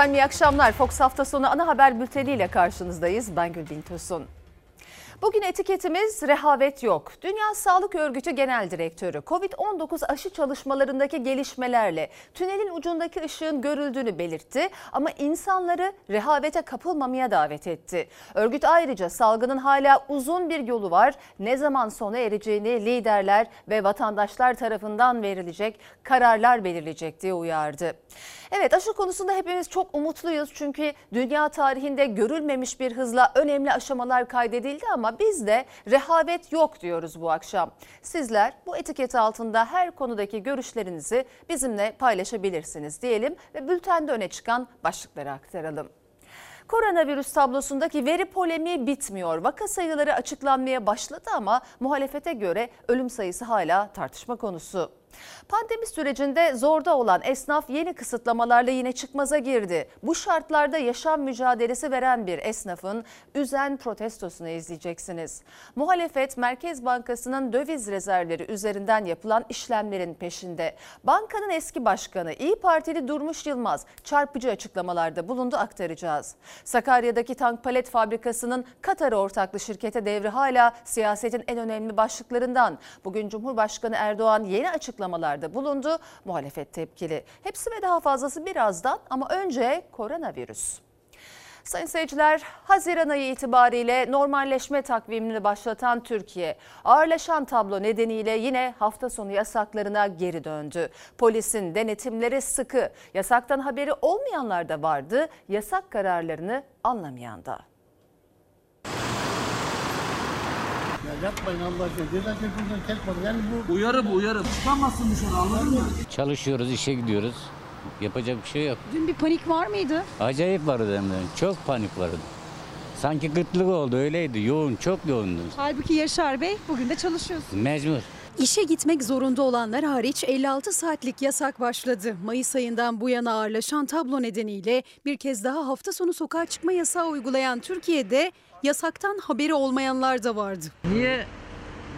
Efendim iyi akşamlar. Fox hafta sonu ana haber bülteniyle karşınızdayız. Ben Gülbin Tosun. Bugün etiketimiz rehavet yok. Dünya Sağlık Örgütü Genel Direktörü Covid-19 aşı çalışmalarındaki gelişmelerle tünelin ucundaki ışığın görüldüğünü belirtti ama insanları rehavete kapılmamaya davet etti. Örgüt ayrıca salgının hala uzun bir yolu var, ne zaman sona ereceğini liderler ve vatandaşlar tarafından verilecek kararlar belirleyecek diye uyardı. Evet aşı konusunda hepimiz çok umutluyuz çünkü dünya tarihinde görülmemiş bir hızla önemli aşamalar kaydedildi ama biz de rehavet yok diyoruz bu akşam. Sizler bu etiket altında her konudaki görüşlerinizi bizimle paylaşabilirsiniz diyelim ve bültende öne çıkan başlıkları aktaralım. Koronavirüs tablosundaki veri polemiği bitmiyor. Vaka sayıları açıklanmaya başladı ama muhalefete göre ölüm sayısı hala tartışma konusu. Pandemi sürecinde zorda olan esnaf yeni kısıtlamalarla yine çıkmaza girdi. Bu şartlarda yaşam mücadelesi veren bir esnafın üzen protestosunu izleyeceksiniz. Muhalefet Merkez Bankası'nın döviz rezervleri üzerinden yapılan işlemlerin peşinde. Bankanın eski başkanı İyi Partili Durmuş Yılmaz çarpıcı açıklamalarda bulundu aktaracağız. Sakarya'daki tank palet fabrikasının Katar ortaklı şirkete devri hala siyasetin en önemli başlıklarından. Bugün Cumhurbaşkanı Erdoğan yeni açıklamalarda bulundu. Muhalefet tepkili. Hepsi ve daha fazlası birazdan ama önce koronavirüs. Sayın seyirciler, Haziran ayı itibariyle normalleşme takvimini başlatan Türkiye, ağırlaşan tablo nedeniyle yine hafta sonu yasaklarına geri döndü. Polisin denetimleri sıkı, yasaktan haberi olmayanlar da vardı, yasak kararlarını anlamayan da. Yapmayın Allah aşkına. Ceza köprüsünden kesmedi. Yani bu Uyarı bu uyarı. Çıkamazsın dışarı anladın mı? Çalışıyoruz, işe gidiyoruz. Yapacak bir şey yok. Dün bir panik var mıydı? Acayip vardı hem de. Çok panik vardı. Sanki kıtlık oldu öyleydi. Yoğun, çok yoğundu. Halbuki Yaşar Bey bugün de çalışıyorsun. Mecbur. İşe gitmek zorunda olanlar hariç 56 saatlik yasak başladı. Mayıs ayından bu yana ağırlaşan tablo nedeniyle bir kez daha hafta sonu sokağa çıkma yasağı uygulayan Türkiye'de yasaktan haberi olmayanlar da vardı. Niye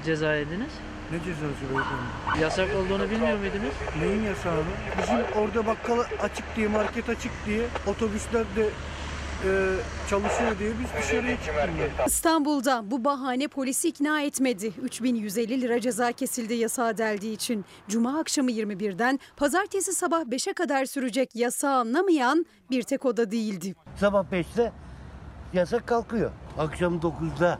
ceza yediniz? Ne cezası beyefendi? Yasak olduğunu bilmiyor muydunuz? Neyin yasağı? Bizim orada bakkal açık diye, market açık diye, otobüsler de e, çalışıyor diye biz dışarıya çıktık. İstanbul'da bu bahane polisi ikna etmedi. 3150 lira ceza kesildi yasağı deldiği için. Cuma akşamı 21'den pazartesi sabah 5'e kadar sürecek yasağı anlamayan bir tek o da değildi. sabah 5'te yasak kalkıyor. Akşam 9'da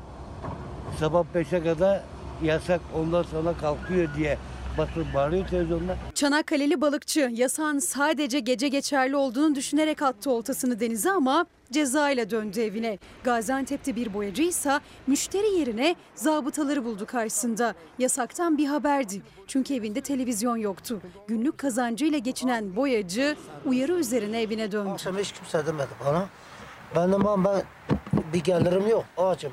sabah 5'e kadar yasak ondan sonra kalkıyor diye basın bağırıyor televizyonda. Çanakkale'li balıkçı yasağın sadece gece geçerli olduğunu düşünerek attı oltasını denize ama ceza ile döndü evine. Gaziantep'te bir boyacı ise müşteri yerine zabıtaları buldu karşısında. Yasaktan bir haberdi. Çünkü evinde televizyon yoktu. Günlük kazancıyla geçinen boyacı uyarı üzerine evine döndü. Akşam hiç kimse demedi bana. Ben de ben, ben bir gelirim yok. Ağacım.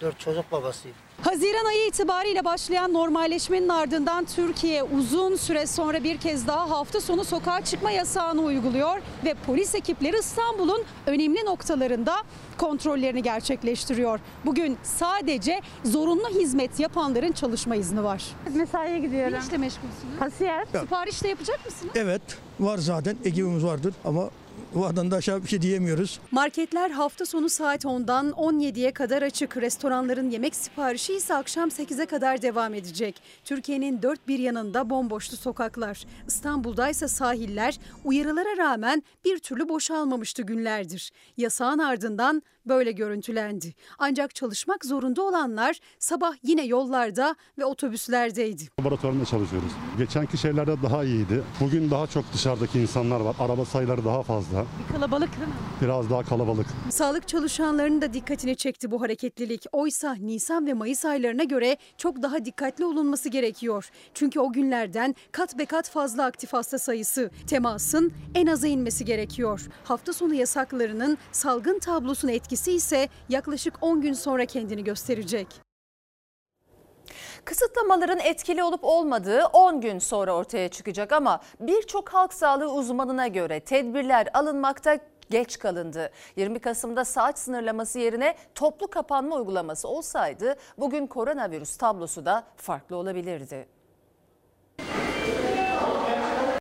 Dört çocuk babasıyım. Haziran ayı itibariyle başlayan normalleşmenin ardından Türkiye uzun süre sonra bir kez daha hafta sonu sokağa çıkma yasağını uyguluyor ve polis ekipleri İstanbul'un önemli noktalarında kontrollerini gerçekleştiriyor. Bugün sadece zorunlu hizmet yapanların çalışma izni var. Mesaiye gidiyorum. Ne işle meşgulsünüz? Kasiyer. Sipariş de yapacak mısınız? Evet var zaten ekibimiz vardır ama vatandaşa bir şey diyemiyoruz. Marketler hafta sonu saat 10'dan 17'ye kadar açık. Restoranların yemek siparişi ise akşam 8'e kadar devam edecek. Türkiye'nin dört bir yanında bomboştu sokaklar. İstanbul'da ise sahiller uyarılara rağmen bir türlü boşalmamıştı günlerdir. Yasağın ardından böyle görüntülendi. Ancak çalışmak zorunda olanlar sabah yine yollarda ve otobüslerdeydi. Laboratuvarında çalışıyoruz. Geçenki şeylerde daha iyiydi. Bugün daha çok dışarıdaki insanlar var. Araba sayıları daha fazla. Bir kalabalık değil mi? Biraz daha kalabalık. Sağlık çalışanlarının da dikkatini çekti bu hareketlilik. Oysa Nisan ve Mayıs aylarına göre çok daha dikkatli olunması gerekiyor. Çünkü o günlerden kat be kat fazla aktif hasta sayısı. Temasın en aza inmesi gerekiyor. Hafta sonu yasaklarının salgın tablosuna etkisi ise yaklaşık 10 gün sonra kendini gösterecek. Kısıtlamaların etkili olup olmadığı 10 gün sonra ortaya çıkacak ama birçok halk sağlığı uzmanına göre tedbirler alınmakta geç kalındı. 20 Kasım'da saat sınırlaması yerine toplu kapanma uygulaması olsaydı bugün koronavirüs tablosu da farklı olabilirdi.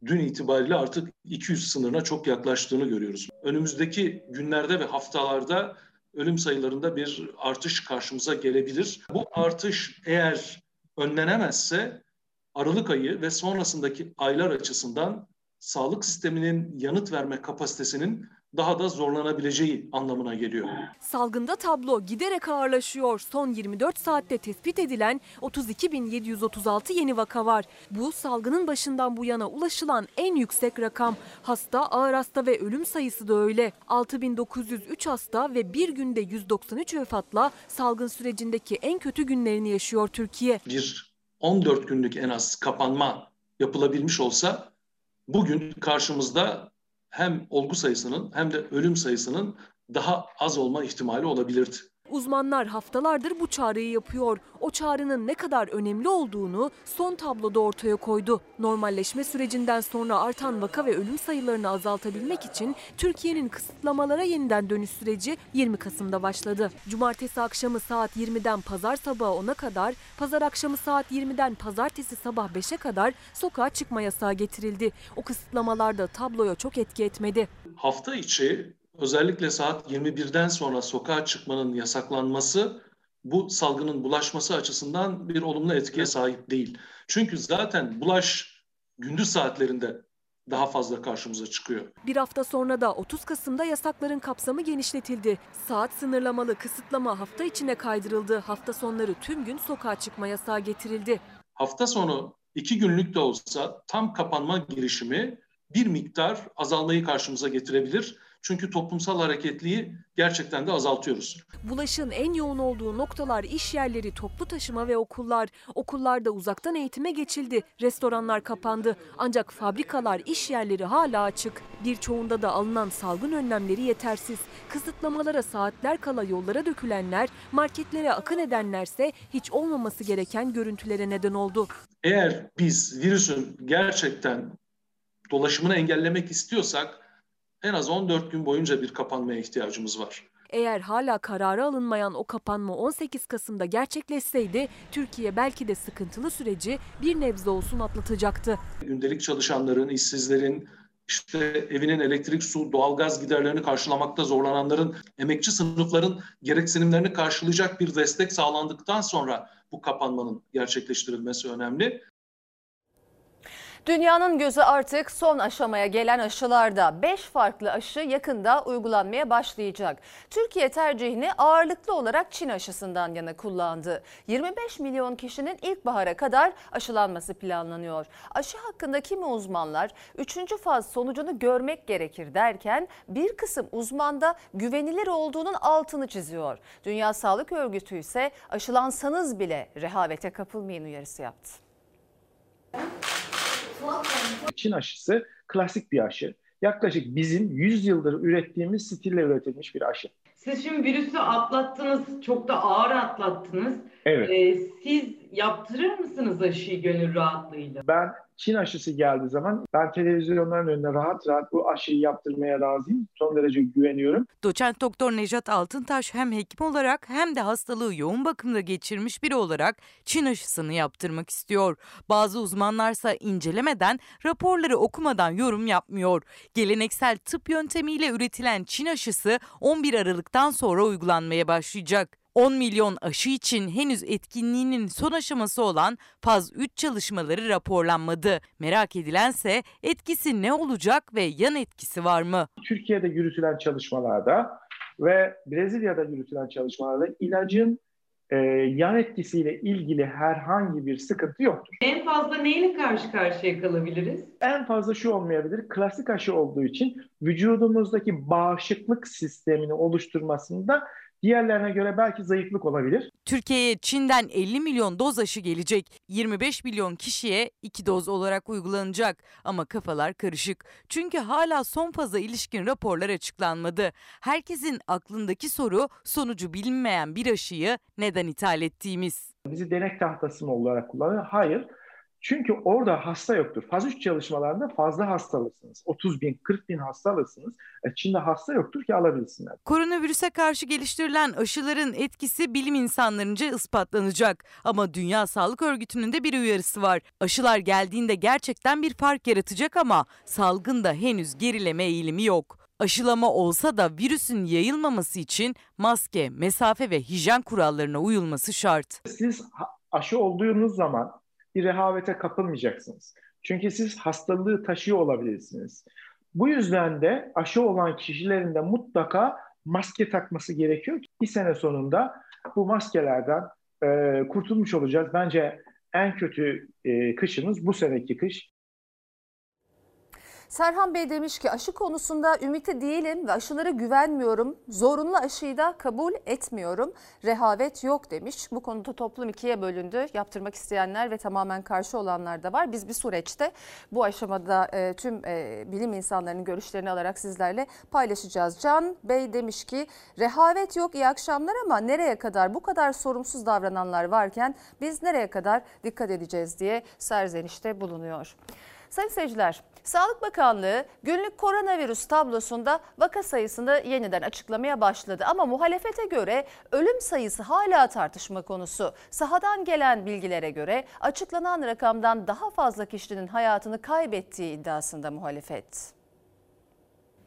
dün itibariyle artık 200 sınırına çok yaklaştığını görüyoruz. Önümüzdeki günlerde ve haftalarda ölüm sayılarında bir artış karşımıza gelebilir. Bu artış eğer önlenemezse Aralık ayı ve sonrasındaki aylar açısından sağlık sisteminin yanıt verme kapasitesinin daha da zorlanabileceği anlamına geliyor. Salgında tablo giderek ağırlaşıyor. Son 24 saatte tespit edilen 32.736 yeni vaka var. Bu salgının başından bu yana ulaşılan en yüksek rakam. Hasta, ağır hasta ve ölüm sayısı da öyle. 6.903 hasta ve bir günde 193 vefatla salgın sürecindeki en kötü günlerini yaşıyor Türkiye. Bir 14 günlük en az kapanma yapılabilmiş olsa bugün karşımızda hem olgu sayısının hem de ölüm sayısının daha az olma ihtimali olabilirdi. Uzmanlar haftalardır bu çağrıyı yapıyor. O çağrının ne kadar önemli olduğunu son tabloda ortaya koydu. Normalleşme sürecinden sonra artan vaka ve ölüm sayılarını azaltabilmek için Türkiye'nin kısıtlamalara yeniden dönüş süreci 20 Kasım'da başladı. Cumartesi akşamı saat 20'den pazar sabahı 10'a kadar, pazar akşamı saat 20'den pazartesi sabah 5'e kadar sokağa çıkma yasağı getirildi. O kısıtlamalar da tabloya çok etki etmedi. Hafta içi özellikle saat 21'den sonra sokağa çıkmanın yasaklanması bu salgının bulaşması açısından bir olumlu etkiye sahip değil. Çünkü zaten bulaş gündüz saatlerinde daha fazla karşımıza çıkıyor. Bir hafta sonra da 30 Kasım'da yasakların kapsamı genişletildi. Saat sınırlamalı kısıtlama hafta içine kaydırıldı. Hafta sonları tüm gün sokağa çıkma yasağı getirildi. Hafta sonu iki günlük de olsa tam kapanma girişimi bir miktar azalmayı karşımıza getirebilir. Çünkü toplumsal hareketliği gerçekten de azaltıyoruz. Bulaşın en yoğun olduğu noktalar iş yerleri, toplu taşıma ve okullar. Okullarda uzaktan eğitime geçildi. Restoranlar kapandı. Ancak fabrikalar, iş yerleri hala açık. Birçoğunda da alınan salgın önlemleri yetersiz. Kısıtlamalara saatler kala yollara dökülenler, marketlere akın edenlerse hiç olmaması gereken görüntülere neden oldu. Eğer biz virüsün gerçekten dolaşımını engellemek istiyorsak en az 14 gün boyunca bir kapanmaya ihtiyacımız var. Eğer hala kararı alınmayan o kapanma 18 Kasım'da gerçekleşseydi Türkiye belki de sıkıntılı süreci bir nebze olsun atlatacaktı. Gündelik çalışanların, işsizlerin, işte evinin elektrik, su, doğalgaz giderlerini karşılamakta zorlananların, emekçi sınıfların gereksinimlerini karşılayacak bir destek sağlandıktan sonra bu kapanmanın gerçekleştirilmesi önemli. Dünyanın gözü artık son aşamaya gelen aşılarda 5 farklı aşı yakında uygulanmaya başlayacak. Türkiye tercihini ağırlıklı olarak Çin aşısından yana kullandı. 25 milyon kişinin ilkbahara kadar aşılanması planlanıyor. Aşı hakkında kimi uzmanlar 3. faz sonucunu görmek gerekir derken bir kısım uzman da güvenilir olduğunun altını çiziyor. Dünya Sağlık Örgütü ise aşılansanız bile rehavete kapılmayın uyarısı yaptı. Çin aşısı klasik bir aşı. Yaklaşık bizim 100 yıldır ürettiğimiz stille üretilmiş bir aşı. Siz şimdi virüsü atlattınız, çok da ağır atlattınız. Evet. Ee, siz yaptırır mısınız aşıyı gönül rahatlığıyla? Ben Çin aşısı geldiği zaman ben televizyonların önünde rahat rahat bu aşıyı yaptırmaya razıyım. Son derece güveniyorum. Doçent Doktor Nejat Altıntaş hem hekim olarak hem de hastalığı yoğun bakımda geçirmiş biri olarak Çin aşısını yaptırmak istiyor. Bazı uzmanlarsa incelemeden, raporları okumadan yorum yapmıyor. Geleneksel tıp yöntemiyle üretilen Çin aşısı 11 Aralık'tan sonra uygulanmaya başlayacak. 10 milyon aşı için henüz etkinliğinin son aşaması olan faz 3 çalışmaları raporlanmadı. Merak edilense etkisi ne olacak ve yan etkisi var mı? Türkiye'de yürütülen çalışmalarda ve Brezilya'da yürütülen çalışmalarda ilacın e, yan etkisiyle ilgili herhangi bir sıkıntı yoktur. En fazla neyle karşı karşıya kalabiliriz? En fazla şu olmayabilir. Klasik aşı olduğu için vücudumuzdaki bağışıklık sistemini oluşturmasında Diğerlerine göre belki zayıflık olabilir. Türkiye'ye Çin'den 50 milyon doz aşı gelecek. 25 milyon kişiye 2 doz olarak uygulanacak. Ama kafalar karışık. Çünkü hala son faza ilişkin raporlar açıklanmadı. Herkesin aklındaki soru sonucu bilinmeyen bir aşıyı neden ithal ettiğimiz. Bizi denek tahtası mı olarak kullanıyor? Hayır. Çünkü orada hasta yoktur. Faz 3 çalışmalarında fazla hasta alırsınız. 30 bin, 40 bin hasta alırsınız. E, Çin'de hasta yoktur ki alabilsinler. Koronavirüse karşı geliştirilen aşıların etkisi bilim insanlarınca ispatlanacak. Ama Dünya Sağlık Örgütü'nün de bir uyarısı var. Aşılar geldiğinde gerçekten bir fark yaratacak ama salgında henüz gerileme eğilimi yok. Aşılama olsa da virüsün yayılmaması için maske, mesafe ve hijyen kurallarına uyulması şart. Siz aşı olduğunuz zaman bir rehavete kapılmayacaksınız. Çünkü siz hastalığı taşıyor olabilirsiniz. Bu yüzden de aşı olan kişilerin de mutlaka maske takması gerekiyor ki bir sene sonunda bu maskelerden e, kurtulmuş olacağız. Bence en kötü e, kışımız bu seneki kış. Serhan Bey demiş ki aşı konusunda ümitli değilim ve aşılara güvenmiyorum. Zorunlu aşıyı da kabul etmiyorum. Rehavet yok demiş. Bu konuda toplum ikiye bölündü. Yaptırmak isteyenler ve tamamen karşı olanlar da var. Biz bir süreçte bu aşamada e, tüm e, bilim insanlarının görüşlerini alarak sizlerle paylaşacağız. Can Bey demiş ki rehavet yok iyi akşamlar ama nereye kadar bu kadar sorumsuz davrananlar varken biz nereye kadar dikkat edeceğiz diye serzenişte bulunuyor. Sayın seyirciler, Sağlık Bakanlığı günlük koronavirüs tablosunda vaka sayısını yeniden açıklamaya başladı. Ama muhalefete göre ölüm sayısı hala tartışma konusu. Sahadan gelen bilgilere göre açıklanan rakamdan daha fazla kişinin hayatını kaybettiği iddiasında muhalefet.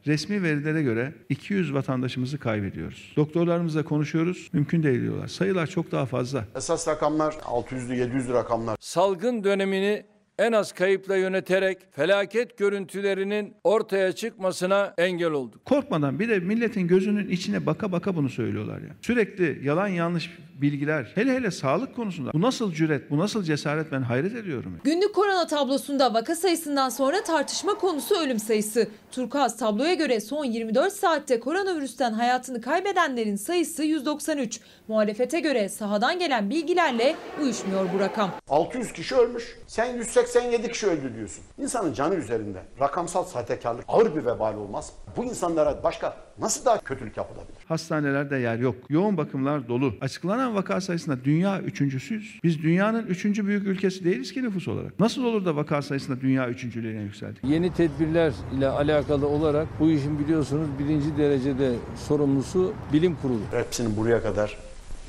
Resmi verilere göre 200 vatandaşımızı kaybediyoruz. Doktorlarımızla konuşuyoruz, mümkün değil diyorlar. Sayılar çok daha fazla. Esas rakamlar 600'lü 700'lü rakamlar. Salgın dönemini en az kayıpla yöneterek felaket görüntülerinin ortaya çıkmasına engel olduk. Korkmadan bir de milletin gözünün içine baka baka bunu söylüyorlar ya. Sürekli yalan yanlış bilgiler, hele hele sağlık konusunda. Bu nasıl cüret, bu nasıl cesaret ben hayret ediyorum. Günlük korona tablosunda vaka sayısından sonra tartışma konusu ölüm sayısı. Turkuaz tabloya göre son 24 saatte koronavirüsten hayatını kaybedenlerin sayısı 193. Muhalefete göre sahadan gelen bilgilerle uyuşmuyor bu rakam. 600 kişi ölmüş. Sen 187 kişi öldü diyorsun. İnsanın canı üzerinde. Rakamsal sahtekarlık ağır bir vebal olmaz. Bu insanlara başka nasıl daha kötülük yapılabilir? Hastanelerde yer yok. Yoğun bakımlar dolu. Açıklanan vaka sayısında dünya üçüncüsüyüz. Biz dünyanın üçüncü büyük ülkesi değiliz ki nüfus olarak. Nasıl olur da vaka sayısında dünya üçüncülüğüne yükseldik? Yeni tedbirler ile alakalı olarak bu işin biliyorsunuz birinci derecede sorumlusu bilim kurulu. Hepsinin buraya kadar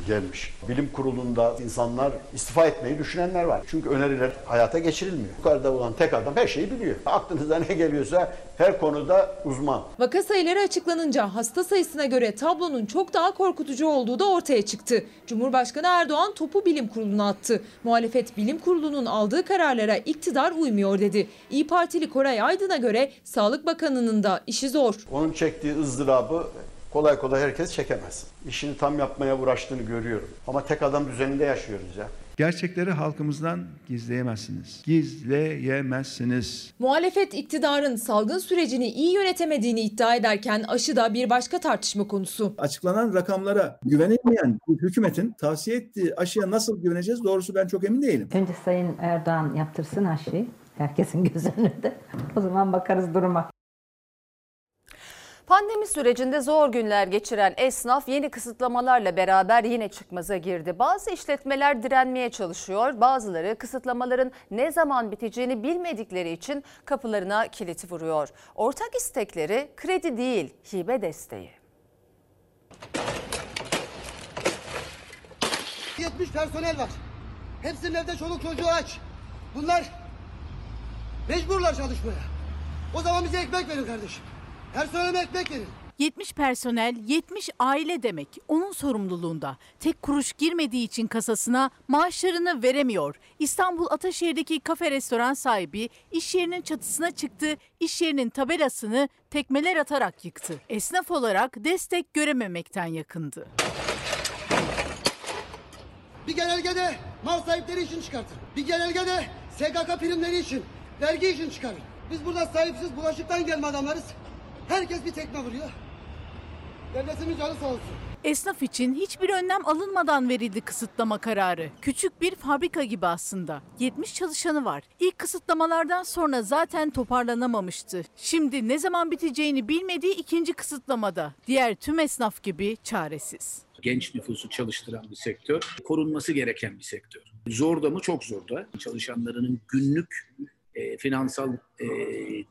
gelmiş. Bilim kurulunda insanlar istifa etmeyi düşünenler var. Çünkü öneriler hayata geçirilmiyor. Yukarıda olan tek adam her şeyi biliyor. Aklınıza ne geliyorsa her konuda uzman. Vaka sayıları açıklanınca hasta sayısına göre tablonun çok daha korkutucu olduğu da ortaya çıktı. Cumhurbaşkanı Erdoğan topu bilim kuruluna attı. Muhalefet bilim kurulunun aldığı kararlara iktidar uymuyor dedi. İyi Partili Koray Aydın'a göre Sağlık Bakanı'nın da işi zor. Onun çektiği ızdırabı kolay kolay herkes çekemez. İşini tam yapmaya uğraştığını görüyorum. Ama tek adam düzeninde yaşıyoruz ya. Gerçekleri halkımızdan gizleyemezsiniz. Gizleyemezsiniz. Muhalefet iktidarın salgın sürecini iyi yönetemediğini iddia ederken aşı da bir başka tartışma konusu. Açıklanan rakamlara güvenilmeyen hükümetin tavsiye ettiği aşıya nasıl güveneceğiz doğrusu ben çok emin değilim. Önce Sayın Erdoğan yaptırsın aşıyı herkesin göz önünde. O zaman bakarız duruma. Pandemi sürecinde zor günler geçiren esnaf yeni kısıtlamalarla beraber yine çıkmaza girdi. Bazı işletmeler direnmeye çalışıyor. Bazıları kısıtlamaların ne zaman biteceğini bilmedikleri için kapılarına kilit vuruyor. Ortak istekleri kredi değil, hibe desteği. 70 personel var. Hepsinin evde çoluk çocuğu aç. Bunlar mecburlar çalışmaya. O zaman bize ekmek verin kardeşim. Personelime ekmek verin. 70 personel, 70 aile demek. Onun sorumluluğunda. Tek kuruş girmediği için kasasına maaşlarını veremiyor. İstanbul Ataşehir'deki kafe restoran sahibi iş yerinin çatısına çıktı, iş yerinin tabelasını tekmeler atarak yıktı. Esnaf olarak destek görememekten yakındı. Bir genelgede mal sahipleri için çıkartın. Bir genelgede SGK primleri için, vergi için çıkarın. Biz burada sahipsiz bulaşıktan gelme adamlarız. Herkes bir tekme vuruyor. Devletimiz canı sağ olsun. Esnaf için hiçbir önlem alınmadan verildi kısıtlama kararı. Küçük bir fabrika gibi aslında. 70 çalışanı var. İlk kısıtlamalardan sonra zaten toparlanamamıştı. Şimdi ne zaman biteceğini bilmediği ikinci kısıtlamada. Diğer tüm esnaf gibi çaresiz. Genç nüfusu çalıştıran bir sektör, korunması gereken bir sektör. Zor da mı? Çok zor da. Çalışanlarının günlük e, finansal e,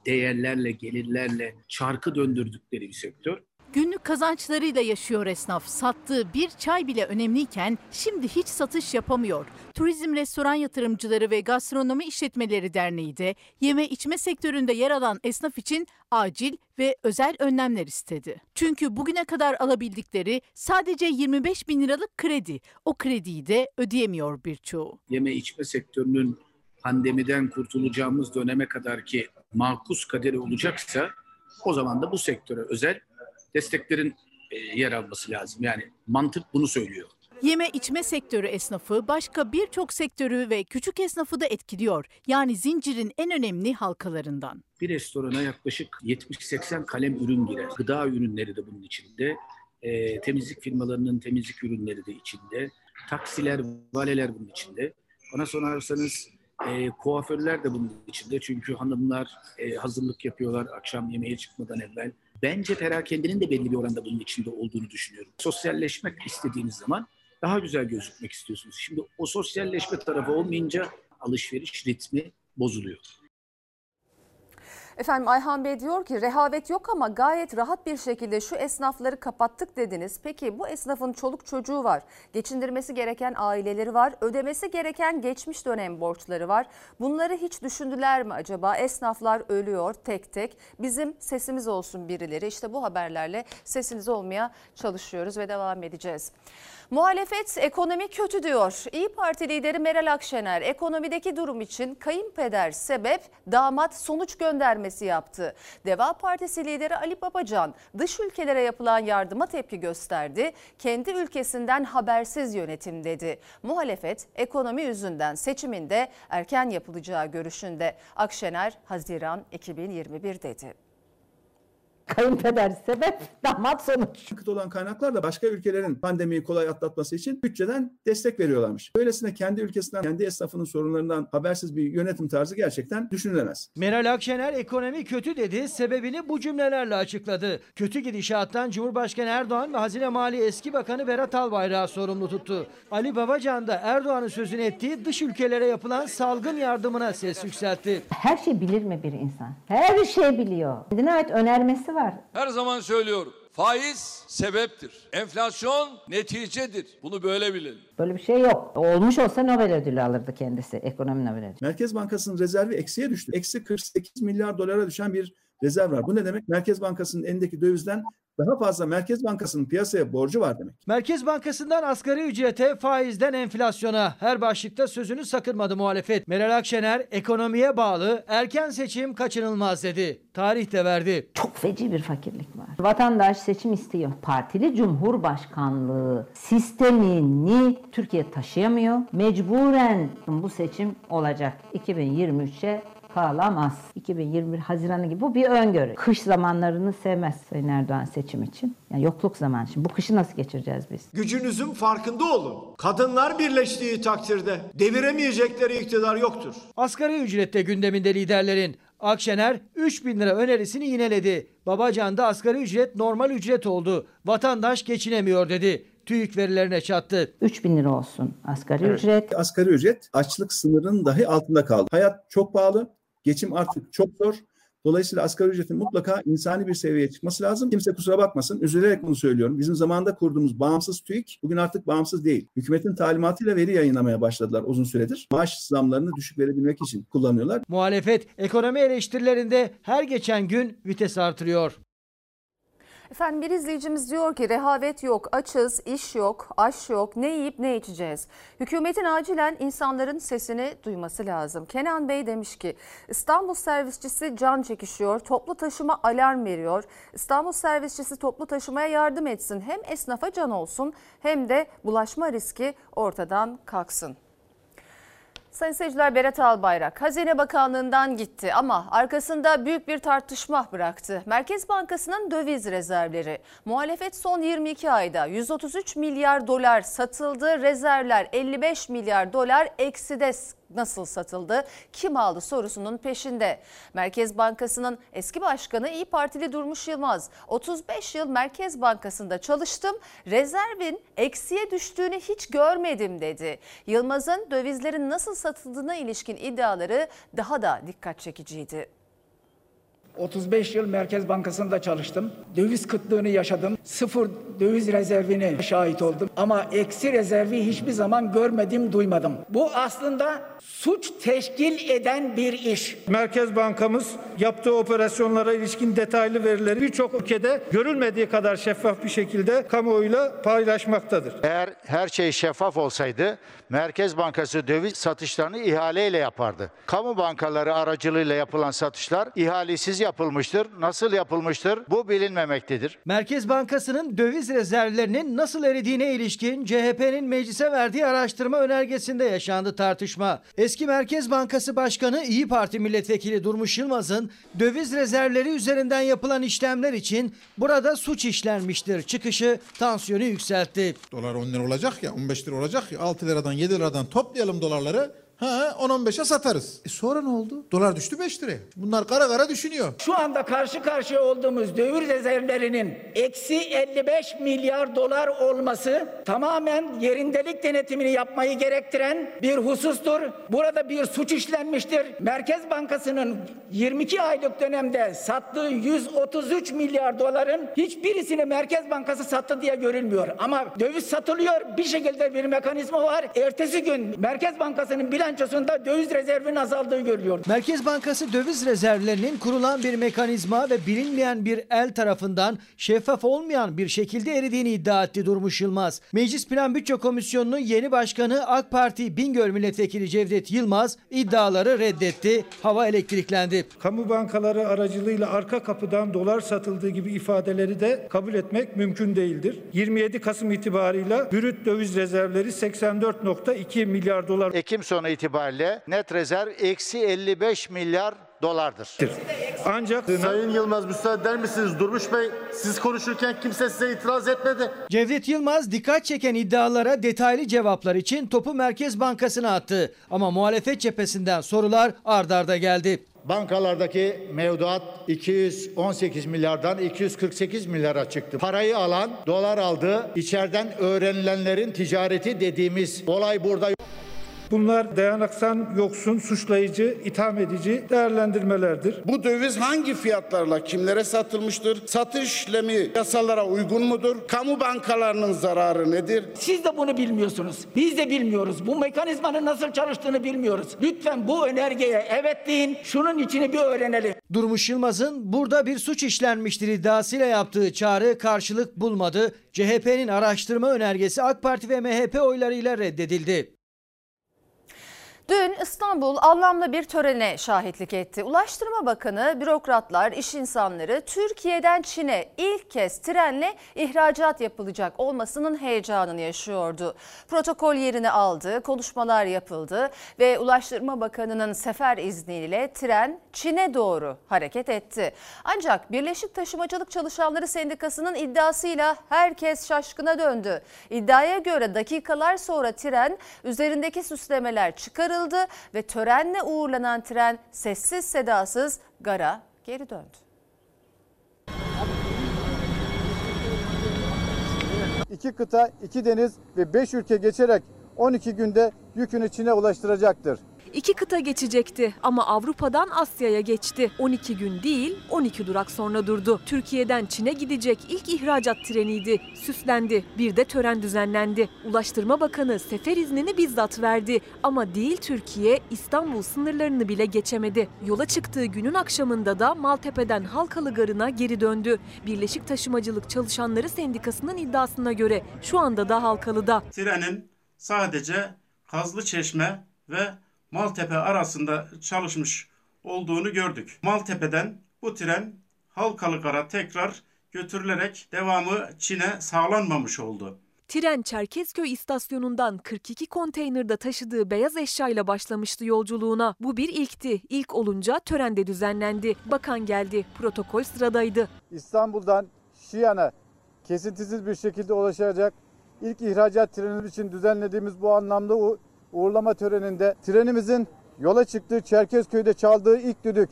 değerlerle, gelirlerle çarkı döndürdükleri bir sektör. Günlük kazançlarıyla yaşıyor esnaf. Sattığı bir çay bile önemliyken şimdi hiç satış yapamıyor. Turizm Restoran Yatırımcıları ve Gastronomi İşletmeleri Derneği de yeme içme sektöründe yer alan esnaf için acil ve özel önlemler istedi. Çünkü bugüne kadar alabildikleri sadece 25 bin liralık kredi. O krediyi de ödeyemiyor birçoğu. Yeme içme sektörünün pandemiden kurtulacağımız döneme kadar ki makus kaderi olacaksa o zaman da bu sektöre özel desteklerin e, yer alması lazım. Yani mantık bunu söylüyor. Yeme içme sektörü esnafı başka birçok sektörü ve küçük esnafı da etkiliyor. Yani zincirin en önemli halkalarından. Bir restorana yaklaşık 70-80 kalem ürün girer. Gıda ürünleri de bunun içinde. E, temizlik firmalarının temizlik ürünleri de içinde. Taksiler, valeler bunun içinde. Bana sorarsanız e, kuaförler de bunun içinde. Çünkü hanımlar e, hazırlık yapıyorlar akşam yemeğe çıkmadan evvel. Bence perakendinin de belli bir oranda bunun içinde olduğunu düşünüyorum. Sosyalleşmek istediğiniz zaman daha güzel gözükmek istiyorsunuz. Şimdi o sosyalleşme tarafı olmayınca alışveriş ritmi bozuluyor. Efendim Ayhan Bey diyor ki rehavet yok ama gayet rahat bir şekilde şu esnafları kapattık dediniz. Peki bu esnafın çoluk çocuğu var. Geçindirmesi gereken aileleri var. Ödemesi gereken geçmiş dönem borçları var. Bunları hiç düşündüler mi acaba? Esnaflar ölüyor tek tek. Bizim sesimiz olsun birileri. İşte bu haberlerle sesiniz olmaya çalışıyoruz ve devam edeceğiz. Muhalefet ekonomi kötü diyor. İyi Parti lideri Meral Akşener ekonomideki durum için kayınpeder sebep damat sonuç göndermesi yaptı. Deva Partisi lideri Ali Babacan dış ülkelere yapılan yardıma tepki gösterdi. Kendi ülkesinden habersiz yönetim dedi. Muhalefet ekonomi yüzünden seçiminde erken yapılacağı görüşünde. Akşener Haziran 2021 dedi kayınpeder sebep, damat sonuç. Kıt olan kaynaklar da başka ülkelerin pandemiyi kolay atlatması için bütçeden destek veriyorlarmış. Böylesine kendi ülkesinden, kendi esnafının sorunlarından habersiz bir yönetim tarzı gerçekten düşünülemez. Meral Akşener ekonomi kötü dedi, sebebini bu cümlelerle açıkladı. Kötü gidişattan Cumhurbaşkanı Erdoğan ve Hazine Mali Eski Bakanı Berat Albayrak'ı sorumlu tuttu. Ali Babacan da Erdoğan'ın sözünü ettiği dış ülkelere yapılan salgın yardımına ses yükseltti. Her şey bilir mi bir insan? Her şey biliyor. Kendine ait önermesi var. Her zaman söylüyorum. Faiz sebeptir. Enflasyon neticedir. Bunu böyle bilelim. Böyle bir şey yok. Olmuş olsa Nobel ödülü alırdı kendisi. Ekonomi Nobel ödülü. Merkez Bankası'nın rezervi eksiye düştü. Eksi 48 milyar dolara düşen bir rezerv var. Bu ne demek? Merkez Bankası'nın elindeki dövizden daha fazla Merkez Bankası'nın piyasaya borcu var demek. Merkez Bankası'ndan asgari ücrete, faizden enflasyona her başlıkta sözünü sakınmadı muhalefet. Meral Akşener ekonomiye bağlı erken seçim kaçınılmaz dedi. Tarih de verdi. Çok feci bir fakirlik var. Vatandaş seçim istiyor. Partili Cumhurbaşkanlığı sistemini Türkiye taşıyamıyor. Mecburen bu seçim olacak. 2023'e kalamaz. 2021 Haziranı gibi bu bir öngörü. Kış zamanlarını sevmez Sayın Erdoğan seçim için. Yani yokluk zamanı. Şimdi bu kışı nasıl geçireceğiz biz? Gücünüzün farkında olun. Kadınlar birleştiği takdirde deviremeyecekleri iktidar yoktur. Asgari ücrette gündeminde liderlerin. Akşener 3 bin lira önerisini yineledi. Babacan asgari ücret normal ücret oldu. Vatandaş geçinemiyor dedi. TÜİK verilerine çattı. 3 bin lira olsun asgari evet. ücret. Asgari ücret açlık sınırının dahi altında kaldı. Hayat çok pahalı. Geçim artık çok zor. Dolayısıyla asgari ücretin mutlaka insani bir seviyeye çıkması lazım. Kimse kusura bakmasın. Üzülerek bunu söylüyorum. Bizim zamanında kurduğumuz bağımsız TÜİK bugün artık bağımsız değil. Hükümetin talimatıyla veri yayınlamaya başladılar uzun süredir. Maaş zamlarını düşük verebilmek için kullanıyorlar. Muhalefet ekonomi eleştirilerinde her geçen gün vites artırıyor. Efendim bir izleyicimiz diyor ki rehavet yok, açız, iş yok, aş yok, ne yiyip ne içeceğiz. Hükümetin acilen insanların sesini duyması lazım. Kenan Bey demiş ki İstanbul servisçisi can çekişiyor, toplu taşıma alarm veriyor. İstanbul servisçisi toplu taşımaya yardım etsin. Hem esnafa can olsun hem de bulaşma riski ortadan kalksın. Sayın seyirciler Berat Albayrak Hazine Bakanlığı'ndan gitti ama arkasında büyük bir tartışma bıraktı. Merkez Bankası'nın döviz rezervleri. Muhalefet son 22 ayda 133 milyar dolar satıldı. Rezervler 55 milyar dolar ekside nasıl satıldı, kim aldı sorusunun peşinde. Merkez Bankası'nın eski başkanı İyi Partili Durmuş Yılmaz, 35 yıl Merkez Bankası'nda çalıştım, rezervin eksiye düştüğünü hiç görmedim dedi. Yılmaz'ın dövizlerin nasıl satıldığına ilişkin iddiaları daha da dikkat çekiciydi. 35 yıl Merkez Bankası'nda çalıştım. Döviz kıtlığını yaşadım. Sıfır döviz rezervine şahit oldum. Ama eksi rezervi hiçbir zaman görmedim, duymadım. Bu aslında suç teşkil eden bir iş. Merkez Bankamız yaptığı operasyonlara ilişkin detaylı verileri birçok ülkede görülmediği kadar şeffaf bir şekilde kamuoyuyla paylaşmaktadır. Eğer her şey şeffaf olsaydı Merkez Bankası döviz satışlarını ihaleyle yapardı. Kamu bankaları aracılığıyla yapılan satışlar ihalesiz yapılmıştır. Nasıl yapılmıştır? Bu bilinmemektedir. Merkez Bankası'nın döviz rezervlerinin nasıl eridiğine ilişkin CHP'nin meclise verdiği araştırma önergesinde yaşandı tartışma. Eski Merkez Bankası Başkanı İyi Parti Milletvekili Durmuş Yılmaz'ın döviz rezervleri üzerinden yapılan işlemler için burada suç işlenmiştir çıkışı tansiyonu yükseltti. Dolar 10 lira olacak ya 15 lira olacak ya 6 liradan 7 liradan toplayalım dolarları. Ha 10-15'e satarız. E sonra ne oldu? Dolar düştü 5 liraya. Bunlar kara kara düşünüyor. Şu anda karşı karşıya olduğumuz döviz rezervlerinin eksi 55 milyar dolar olması tamamen yerindelik denetimini yapmayı gerektiren bir husustur. Burada bir suç işlenmiştir. Merkez Bankası'nın 22 aylık dönemde sattığı 133 milyar doların hiçbirisini Merkez Bankası sattı diye görülmüyor. Ama döviz satılıyor. Bir şekilde bir mekanizma var. Ertesi gün Merkez Bankası'nın bilançosunda döviz rezervinin azaldığı görülüyor. Merkez Bankası döviz rezervlerinin kurulan bir mekanizma ve bilinmeyen bir el tarafından şeffaf olmayan bir şekilde eridiğini iddia etti Durmuş Yılmaz. Meclis Plan Bütçe Komisyonu'nun yeni başkanı AK Parti Bingöl Milletvekili Cevdet Yılmaz iddiaları reddetti. Hava elektriklendi. Kamu bankaları aracılığıyla arka kapıdan dolar satıldığı gibi ifadeleri de kabul etmek mümkün değildir. 27 Kasım itibarıyla brüt döviz rezervleri 84.2 milyar dolar. Ekim sonu itibariyle net rezerv eksi 55 milyar dolardır. Ancak Sayın Yılmaz müsaade eder misiniz? Durmuş Bey siz konuşurken kimse size itiraz etmedi. Cevdet Yılmaz dikkat çeken iddialara detaylı cevaplar için topu Merkez Bankası'na attı. Ama muhalefet cephesinden sorular ardarda geldi. Bankalardaki mevduat 218 milyardan 248 milyara çıktı. Parayı alan dolar aldı. İçeriden öğrenilenlerin ticareti dediğimiz olay burada Bunlar dayanaksan yoksun, suçlayıcı, itham edici değerlendirmelerdir. Bu döviz hangi fiyatlarla kimlere satılmıştır? Satış işlemi yasalara uygun mudur? Kamu bankalarının zararı nedir? Siz de bunu bilmiyorsunuz. Biz de bilmiyoruz. Bu mekanizmanın nasıl çalıştığını bilmiyoruz. Lütfen bu önergeye evet deyin. Şunun içini bir öğrenelim. Durmuş Yılmaz'ın burada bir suç işlenmiştir iddiasıyla yaptığı çağrı karşılık bulmadı. CHP'nin araştırma önergesi AK Parti ve MHP oylarıyla reddedildi. Dün İstanbul anlamlı bir törene şahitlik etti. Ulaştırma Bakanı, bürokratlar, iş insanları Türkiye'den Çin'e ilk kez trenle ihracat yapılacak olmasının heyecanını yaşıyordu. Protokol yerini aldı, konuşmalar yapıldı ve Ulaştırma Bakanı'nın sefer izniyle tren Çin'e doğru hareket etti. Ancak Birleşik Taşımacılık Çalışanları Sendikası'nın iddiasıyla herkes şaşkına döndü. İddiaya göre dakikalar sonra tren üzerindeki süslemeler çıkarıldı çıkarıldı ve törenle uğurlanan tren sessiz sedasız gara geri döndü. İki kıta, iki deniz ve beş ülke geçerek 12 günde yükünü Çin'e ulaştıracaktır. İki kıta geçecekti ama Avrupa'dan Asya'ya geçti. 12 gün değil 12 durak sonra durdu. Türkiye'den Çin'e gidecek ilk ihracat treniydi. Süslendi. Bir de tören düzenlendi. Ulaştırma Bakanı sefer iznini bizzat verdi. Ama değil Türkiye İstanbul sınırlarını bile geçemedi. Yola çıktığı günün akşamında da Maltepe'den Halkalı Garı'na geri döndü. Birleşik Taşımacılık Çalışanları Sendikası'nın iddiasına göre şu anda da Halkalı'da. Trenin sadece Kazlı Çeşme ve Maltepe arasında çalışmış olduğunu gördük. Maltepe'den bu tren Halkalıkara tekrar götürülerek devamı Çin'e sağlanmamış oldu. Tren Çerkezköy istasyonundan 42 konteynerde taşıdığı beyaz eşyayla başlamıştı yolculuğuna. Bu bir ilkti. İlk olunca törende düzenlendi. Bakan geldi. Protokol sıradaydı. İstanbul'dan Şiyan'a kesintisiz bir şekilde ulaşacak ilk ihracat trenimiz için düzenlediğimiz bu anlamda uğurlama töreninde trenimizin yola çıktığı Çerkezköy'de çaldığı ilk düdük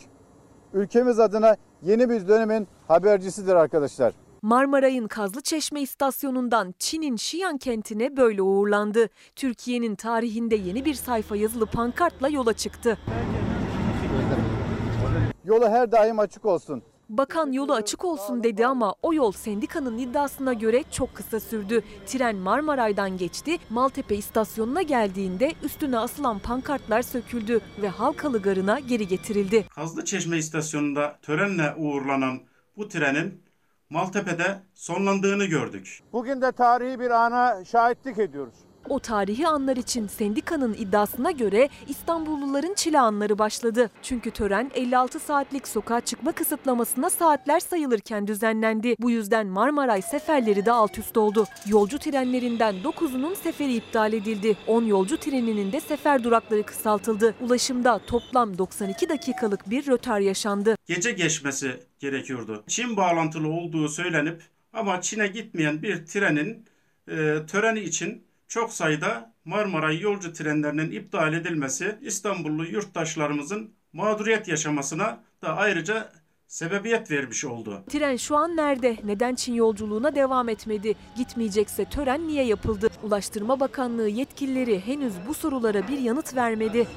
ülkemiz adına yeni bir dönemin habercisidir arkadaşlar. Marmaray'ın Kazlıçeşme istasyonundan Çin'in Şiyan kentine böyle uğurlandı. Türkiye'nin tarihinde yeni bir sayfa yazılı pankartla yola çıktı. Yolu her daim açık olsun. Bakan yolu açık olsun dedi ama o yol sendikanın iddiasına göre çok kısa sürdü. Tren Marmaray'dan geçti, Maltepe istasyonuna geldiğinde üstüne asılan pankartlar söküldü ve Halkalı Garı'na geri getirildi. Kazlıçeşme istasyonunda törenle uğurlanan bu trenin Maltepe'de sonlandığını gördük. Bugün de tarihi bir ana şahitlik ediyoruz. O tarihi anlar için sendikanın iddiasına göre İstanbulluların çile anları başladı. Çünkü tören 56 saatlik sokağa çıkma kısıtlamasına saatler sayılırken düzenlendi. Bu yüzden Marmaray seferleri de alt üst oldu. Yolcu trenlerinden 9'unun seferi iptal edildi. 10 yolcu treninin de sefer durakları kısaltıldı. Ulaşımda toplam 92 dakikalık bir rötar yaşandı. Gece geçmesi gerekiyordu. Çin bağlantılı olduğu söylenip ama Çin'e gitmeyen bir trenin e, töreni için çok sayıda Marmaray yolcu trenlerinin iptal edilmesi İstanbullu yurttaşlarımızın mağduriyet yaşamasına da ayrıca sebebiyet vermiş oldu. Tren şu an nerede? Neden Çin yolculuğuna devam etmedi? Gitmeyecekse tören niye yapıldı? Ulaştırma Bakanlığı yetkilileri henüz bu sorulara bir yanıt vermedi.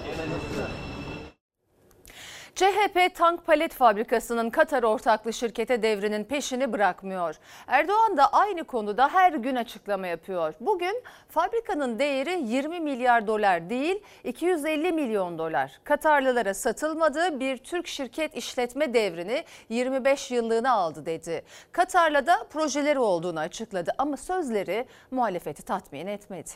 CHP tank palet fabrikasının Katar ortaklı şirkete devrinin peşini bırakmıyor. Erdoğan da aynı konuda her gün açıklama yapıyor. Bugün fabrikanın değeri 20 milyar dolar değil 250 milyon dolar. Katarlılara satılmadığı bir Türk şirket işletme devrini 25 yıllığına aldı dedi. Katar'la da projeleri olduğunu açıkladı ama sözleri muhalefeti tatmin etmedi.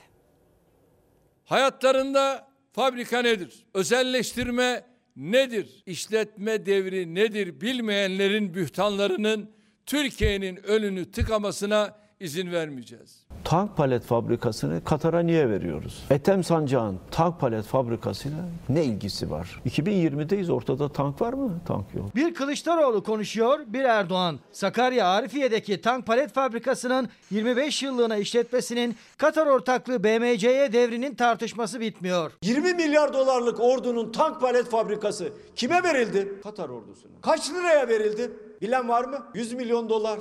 Hayatlarında fabrika nedir? Özelleştirme nedir? İşletme devri nedir? Bilmeyenlerin bühtanlarının Türkiye'nin önünü tıkamasına izin vermeyeceğiz. Tank palet fabrikasını Katar'a niye veriyoruz? Ethem Sancak'ın tank palet fabrikasıyla ne ilgisi var? 2020'deyiz ortada tank var mı? Tank yok. Bir Kılıçdaroğlu konuşuyor, bir Erdoğan. Sakarya Arifiye'deki tank palet fabrikasının 25 yıllığına işletmesinin Katar ortaklığı BMC'ye devrinin tartışması bitmiyor. 20 milyar dolarlık ordunun tank palet fabrikası kime verildi? Katar ordusuna. Kaç liraya verildi? Bilen var mı? 100 milyon dolar,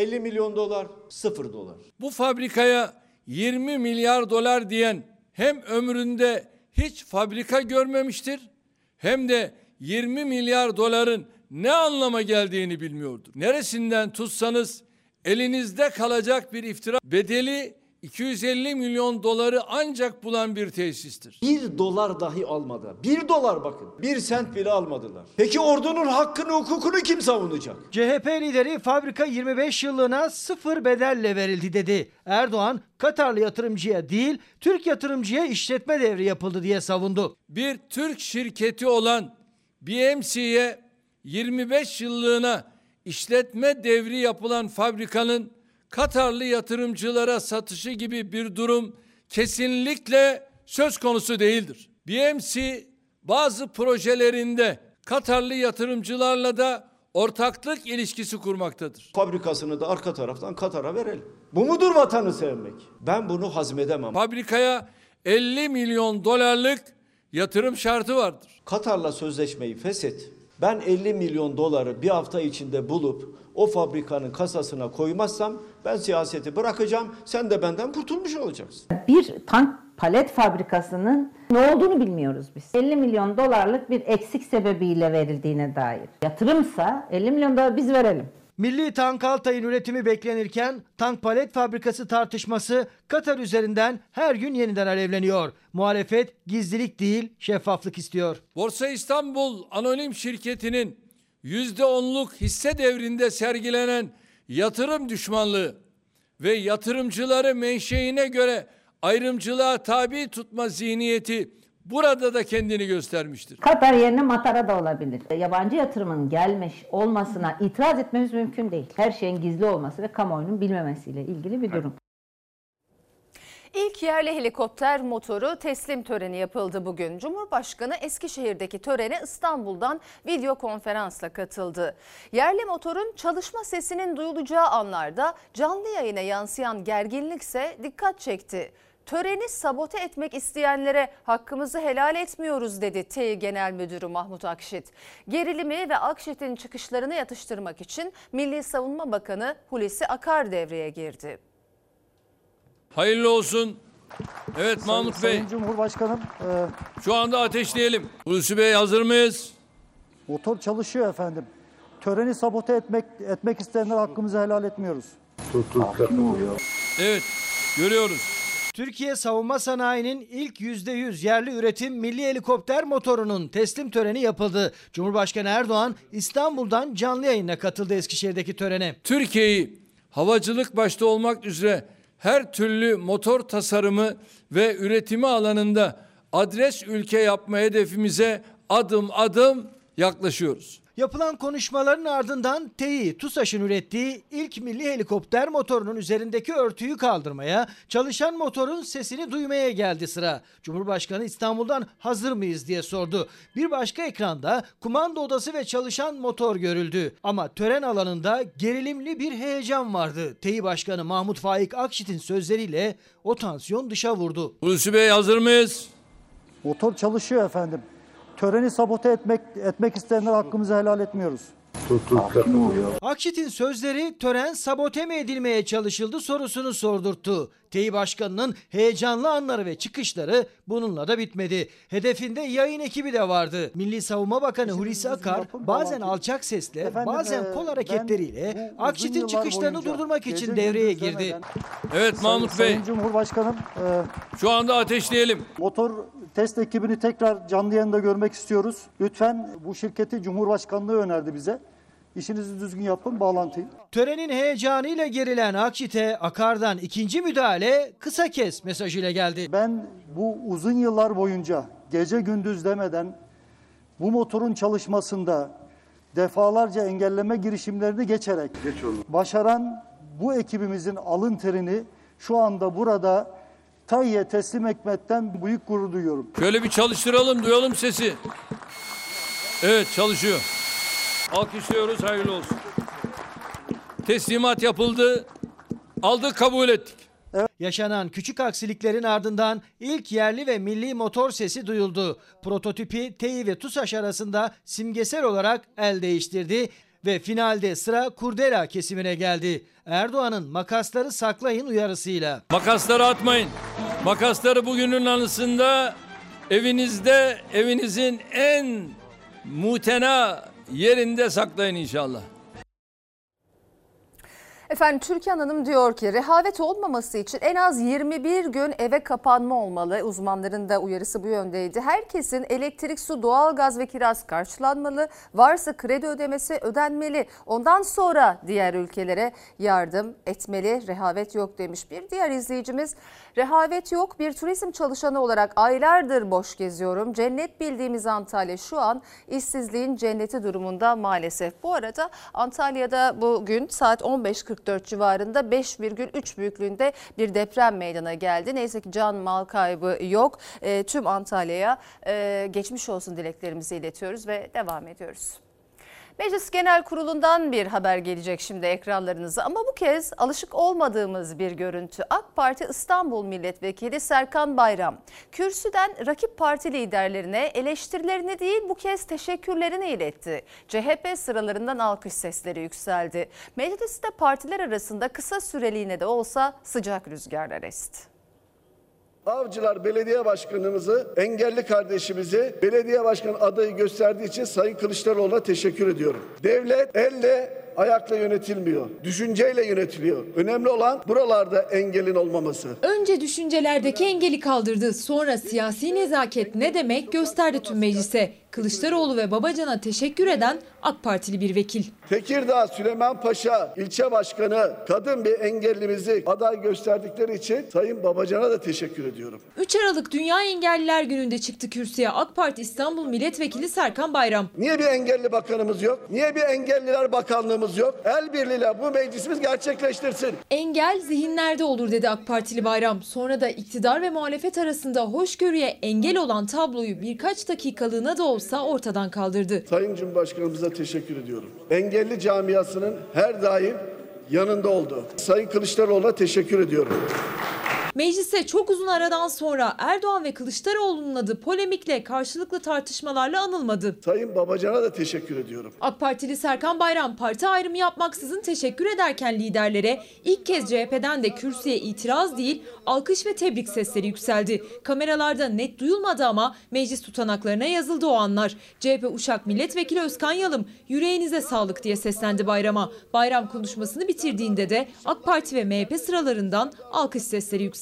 50 milyon dolar, 0 dolar. Bu fabrikaya 20 milyar dolar diyen hem ömründe hiç fabrika görmemiştir hem de 20 milyar doların ne anlama geldiğini bilmiyordur. Neresinden tutsanız elinizde kalacak bir iftira bedeli 250 milyon doları ancak bulan bir tesistir. Bir dolar dahi almadı. Bir dolar bakın. Bir sent bile almadılar. Peki ordunun hakkını hukukunu kim savunacak? CHP lideri fabrika 25 yıllığına sıfır bedelle verildi dedi. Erdoğan Katarlı yatırımcıya değil Türk yatırımcıya işletme devri yapıldı diye savundu. Bir Türk şirketi olan BMC'ye 25 yıllığına işletme devri yapılan fabrikanın Katarlı yatırımcılara satışı gibi bir durum kesinlikle söz konusu değildir. BMC bazı projelerinde Katarlı yatırımcılarla da ortaklık ilişkisi kurmaktadır. Fabrikasını da arka taraftan Katar'a verelim. Bu mudur vatanı sevmek? Ben bunu hazmedemem. Fabrikaya 50 milyon dolarlık yatırım şartı vardır. Katar'la sözleşmeyi feshet. Ben 50 milyon doları bir hafta içinde bulup o fabrikanın kasasına koymazsam ben siyaseti bırakacağım. Sen de benden kurtulmuş olacaksın. Bir tank palet fabrikasının ne olduğunu bilmiyoruz biz. 50 milyon dolarlık bir eksik sebebiyle verildiğine dair. Yatırımsa 50 milyon dolar biz verelim. Milli Tank Altay'ın üretimi beklenirken tank palet fabrikası tartışması Katar üzerinden her gün yeniden alevleniyor. Muhalefet gizlilik değil şeffaflık istiyor. Borsa İstanbul Anonim Şirketi'nin %10'luk hisse devrinde sergilenen yatırım düşmanlığı ve yatırımcıları menşeine göre ayrımcılığa tabi tutma zihniyeti burada da kendini göstermiştir. Katar yerine Matara da olabilir. Yabancı yatırımın gelmiş olmasına itiraz etmemiz mümkün değil. Her şeyin gizli olması ve kamuoyunun bilmemesiyle ilgili bir durum. İlk yerli helikopter motoru teslim töreni yapıldı bugün. Cumhurbaşkanı Eskişehir'deki törene İstanbul'dan video konferansla katıldı. Yerli motorun çalışma sesinin duyulacağı anlarda canlı yayına yansıyan gerginlikse dikkat çekti. Töreni sabote etmek isteyenlere hakkımızı helal etmiyoruz dedi TEİ Genel Müdürü Mahmut Akşit. Gerilimi ve Akşit'in çıkışlarını yatıştırmak için Milli Savunma Bakanı Hulusi Akar devreye girdi. Hayırlı olsun. Evet Mahmut Bey. Sayın Cumhurbaşkanım, e, Şu anda ateşleyelim. Hulusi Bey hazır mıyız? motor çalışıyor efendim. Töreni sabote etmek etmek isteyenler hakkımızı helal etmiyoruz. Evet görüyoruz. Türkiye savunma sanayinin ilk %100 yerli üretim milli helikopter motorunun teslim töreni yapıldı. Cumhurbaşkanı Erdoğan İstanbul'dan canlı yayına katıldı Eskişehir'deki törene. Türkiye'yi havacılık başta olmak üzere her türlü motor tasarımı ve üretimi alanında adres ülke yapma hedefimize adım adım yaklaşıyoruz. Yapılan konuşmaların ardından TEİ, TUSAŞ'ın ürettiği ilk milli helikopter motorunun üzerindeki örtüyü kaldırmaya, çalışan motorun sesini duymaya geldi sıra. Cumhurbaşkanı İstanbul'dan hazır mıyız diye sordu. Bir başka ekranda kumanda odası ve çalışan motor görüldü. Ama tören alanında gerilimli bir heyecan vardı. TEİ Başkanı Mahmut Faik Akşit'in sözleriyle o tansiyon dışa vurdu. Hulusi Bey hazır mıyız? Motor çalışıyor efendim. Töreni sabote etmek etmek isteyenler hakkımızı helal etmiyoruz. Akşit'in sözleri tören sabote mi edilmeye çalışıldı sorusunu sordurttu. TEİ Başkanı'nın heyecanlı anları ve çıkışları bununla da bitmedi. Hedefinde yayın ekibi de vardı. Milli Savunma Bakanı Hulusi Akar bazen alçak sesle Efendim, bazen e, kol hareketleriyle Akşit'in çıkışlarını boyunca durdurmak için devreye girdi. Evet Mahmut Bey Sayın Cumhurbaşkanım, e, şu anda ateşleyelim. motor test ekibini tekrar canlı yayında görmek istiyoruz. Lütfen bu şirketi Cumhurbaşkanlığı önerdi bize. İşinizi düzgün yapın, bağlantıyı. Törenin heyecanıyla gerilen Akşit'e Akar'dan ikinci müdahale kısa kes mesajıyla geldi. Ben bu uzun yıllar boyunca gece gündüz demeden bu motorun çalışmasında defalarca engelleme girişimlerini geçerek başaran bu ekibimizin alın terini şu anda burada TAİ'ye teslim etmekten büyük gurur duyuyorum. Şöyle bir çalıştıralım duyalım sesi. Evet çalışıyor. Alkışlıyoruz hayırlı olsun. Teslimat yapıldı. Aldık kabul ettik. Yaşanan küçük aksiliklerin ardından ilk yerli ve milli motor sesi duyuldu. Prototipi TEİ ve TUSAŞ arasında simgesel olarak el değiştirdi ve finalde sıra kurdela kesimine geldi. Erdoğan'ın makasları saklayın uyarısıyla. Makasları atmayın. Makasları bugünün anısında evinizde evinizin en mutena yerinde saklayın inşallah. Efendim Türkan Hanım diyor ki rehavet olmaması için en az 21 gün eve kapanma olmalı. Uzmanların da uyarısı bu yöndeydi. Herkesin elektrik, su, doğalgaz ve kiraz karşılanmalı. Varsa kredi ödemesi ödenmeli. Ondan sonra diğer ülkelere yardım etmeli. Rehavet yok demiş. Bir diğer izleyicimiz rehavet yok. Bir turizm çalışanı olarak aylardır boş geziyorum. Cennet bildiğimiz Antalya şu an işsizliğin cenneti durumunda maalesef. Bu arada Antalya'da bugün saat 15.44 civarında 5,3 büyüklüğünde bir deprem meydana geldi. Neyse ki can mal kaybı yok. E, tüm Antalya'ya e, geçmiş olsun dileklerimizi iletiyoruz ve devam ediyoruz. Meclis Genel Kurulu'ndan bir haber gelecek şimdi ekranlarınıza ama bu kez alışık olmadığımız bir görüntü. AK Parti İstanbul Milletvekili Serkan Bayram kürsüden rakip parti liderlerine eleştirilerini değil bu kez teşekkürlerini iletti. CHP sıralarından alkış sesleri yükseldi. Mecliste partiler arasında kısa süreliğine de olsa sıcak rüzgarlar esti. Avcılar Belediye Başkanımızı, engelli kardeşimizi belediye başkanı adayı gösterdiği için Sayın Kılıçdaroğlu'na teşekkür ediyorum. Devlet elle ayakla yönetilmiyor. Düşünceyle yönetiliyor. Önemli olan buralarda engelin olmaması. Önce düşüncelerdeki engeli kaldırdı. Sonra siyasi nezaket ne demek gösterdi tüm meclise. Kılıçdaroğlu ve Babacan'a teşekkür eden AK Partili bir vekil. Tekirdağ Süleyman Paşa ilçe başkanı kadın bir engellimizi aday gösterdikleri için Sayın Babacan'a da teşekkür ediyorum. 3 Aralık Dünya Engelliler Günü'nde çıktı kürsüye AK Parti İstanbul Milletvekili Serkan Bayram. Niye bir engelli bakanımız yok? Niye bir engelliler bakanlığımız yok? El birliğiyle bu meclisimiz gerçekleştirsin. Engel zihinlerde olur dedi AK Partili Bayram. Sonra da iktidar ve muhalefet arasında hoşgörüye engel olan tabloyu birkaç dakikalığına da olsa ortadan kaldırdı. Sayın Cumhurbaşkanımıza teşekkür ediyorum. Engelli camiasının her daim yanında oldu. Sayın Kılıçdaroğlu'na teşekkür ediyorum. Mecliste çok uzun aradan sonra Erdoğan ve Kılıçdaroğlu'nun adı polemikle karşılıklı tartışmalarla anılmadı. Sayın Babacan'a da teşekkür ediyorum. AK Partili Serkan Bayram parti ayrımı yapmaksızın teşekkür ederken liderlere ilk kez CHP'den de kürsüye itiraz değil alkış ve tebrik sesleri yükseldi. Kameralarda net duyulmadı ama meclis tutanaklarına yazıldı o anlar. CHP Uşak Milletvekili Özkan Yalım yüreğinize sağlık diye seslendi bayrama. Bayram konuşmasını bitirdiğinde de AK Parti ve MHP sıralarından alkış sesleri yükseldi.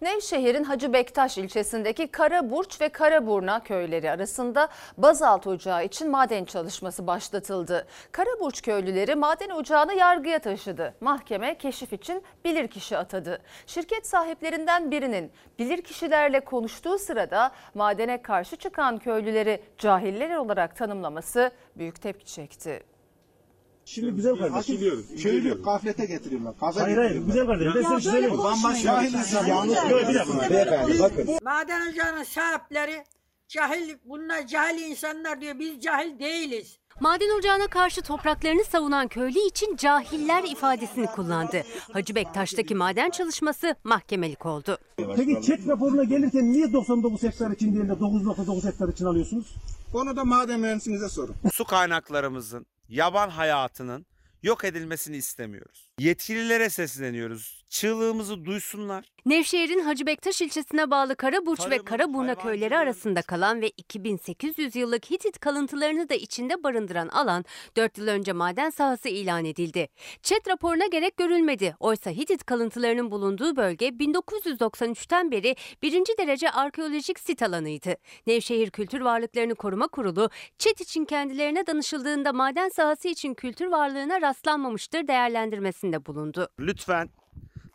Nevşehir'in Hacı Bektaş ilçesindeki Karaburç ve Karaburna köyleri arasında bazalt ocağı için maden çalışması başlatıldı. Karaburç köylüleri maden ocağını yargıya taşıdı. Mahkeme keşif için bilirkişi atadı. Şirket sahiplerinden birinin bilirkişilerle konuştuğu sırada madene karşı çıkan köylüleri cahiller olarak tanımlaması büyük tepki çekti. Şimdi güzel kardeşim. Köylü gaflete getiriyorlar. Kaza Hayır hayır güzel kardeşim. Ben size bir şey söyleyeyim mi? Bambaşka bir şey. Yanlış. Yok bir dakika. Beyefendi bakın. Maden ocağının sahipleri cahil, bunlar cahil insanlar diyor. Biz cahil değiliz. Maden ocağına karşı topraklarını savunan köylü için cahiller ifadesini kullandı. Hacı Bektaş'taki maden çalışması mahkemelik oldu. Peki çek raporuna gelirken niye 99 hektar için değil de 9.9 hektar için alıyorsunuz? Onu da maden mühendisinize sorun. Su kaynaklarımızın, yaban hayatının yok edilmesini istemiyoruz. Yetkililere sesleniyoruz. Çığlığımızı duysunlar. Nevşehir'in Hacı Bektaş ilçesine bağlı Karaburç ve Karaburna köyleri arasında kalan ve 2800 yıllık Hitit kalıntılarını da içinde barındıran alan 4 yıl önce maden sahası ilan edildi. ÇED raporuna gerek görülmedi. Oysa Hitit kalıntılarının bulunduğu bölge 1993'ten beri birinci derece arkeolojik sit alanıydı. Nevşehir Kültür Varlıklarını Koruma Kurulu ÇED için kendilerine danışıldığında maden sahası için kültür varlığına rastlanmamıştır değerlendirmesinde bulundu. Lütfen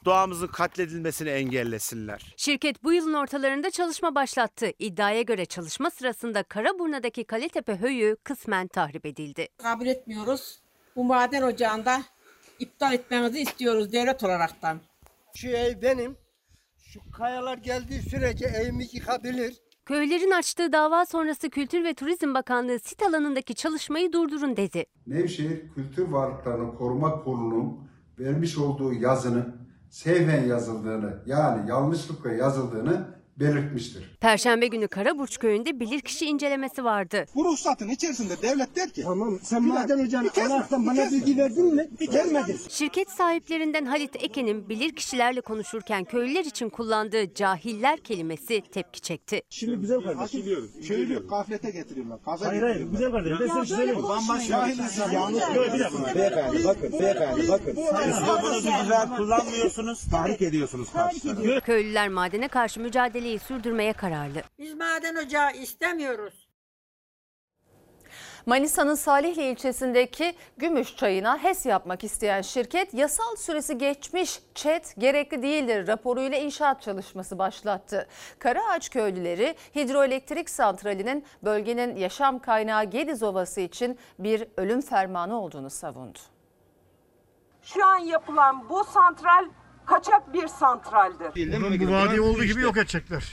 doğamızın katledilmesini engellesinler. Şirket bu yılın ortalarında çalışma başlattı. İddiaya göre çalışma sırasında Karaburna'daki Kaletepe höyü kısmen tahrip edildi. Kabul etmiyoruz. Bu maden ocağında iptal etmenizi istiyoruz devlet olaraktan. Şu ev benim. Şu kayalar geldiği sürece evimi yıkabilir. Köylerin açtığı dava sonrası Kültür ve Turizm Bakanlığı sit alanındaki çalışmayı durdurun dedi. Nevşehir Kültür Varlıklarını Koruma Kurulu'nun vermiş olduğu yazının seyfen yazıldığını yani yanlışlıkla yazıldığını belirtmiştir. Perşembe günü Karaburç köyünde bilirkişi incelemesi vardı. Bu ruhsatın içerisinde devlet der ki. Tamam sen maden ocağını anahtan bana bilgi verdin mi? Vermedin. Şirket sahiplerinden Halit Eken'in bilirkişilerle konuşurken köylüler için kullandığı cahiller kelimesi tepki çekti. Şimdi güzel kardeşim. Köylü gaflete getiriyorlar. Kaza Hayır hayır güzel kardeşim. Ben bir şey söyleyeyim? Bambaşka bir şey. Yanlış. Dakika. Beyefendi bakın. Beyefendi bakın. Siz bunu güzel kullanmıyorsunuz. Tahrik ediyorsunuz karşılarına. Köylüler madene karşı mücadeleyi sürdürmeye kararlı. Biz maden ocağı istemiyoruz. Manisa'nın Salihli ilçesindeki Gümüş Çayı'na HES yapmak isteyen şirket yasal süresi geçmiş ÇED gerekli değildir raporuyla inşaat çalışması başlattı. Karaağaç köylüleri hidroelektrik santralinin bölgenin yaşam kaynağı Gediz Ovası için bir ölüm fermanı olduğunu savundu. Şu an yapılan bu santral kaçak bir santraldir. Bu vadi olduğu gibi yok edecekler.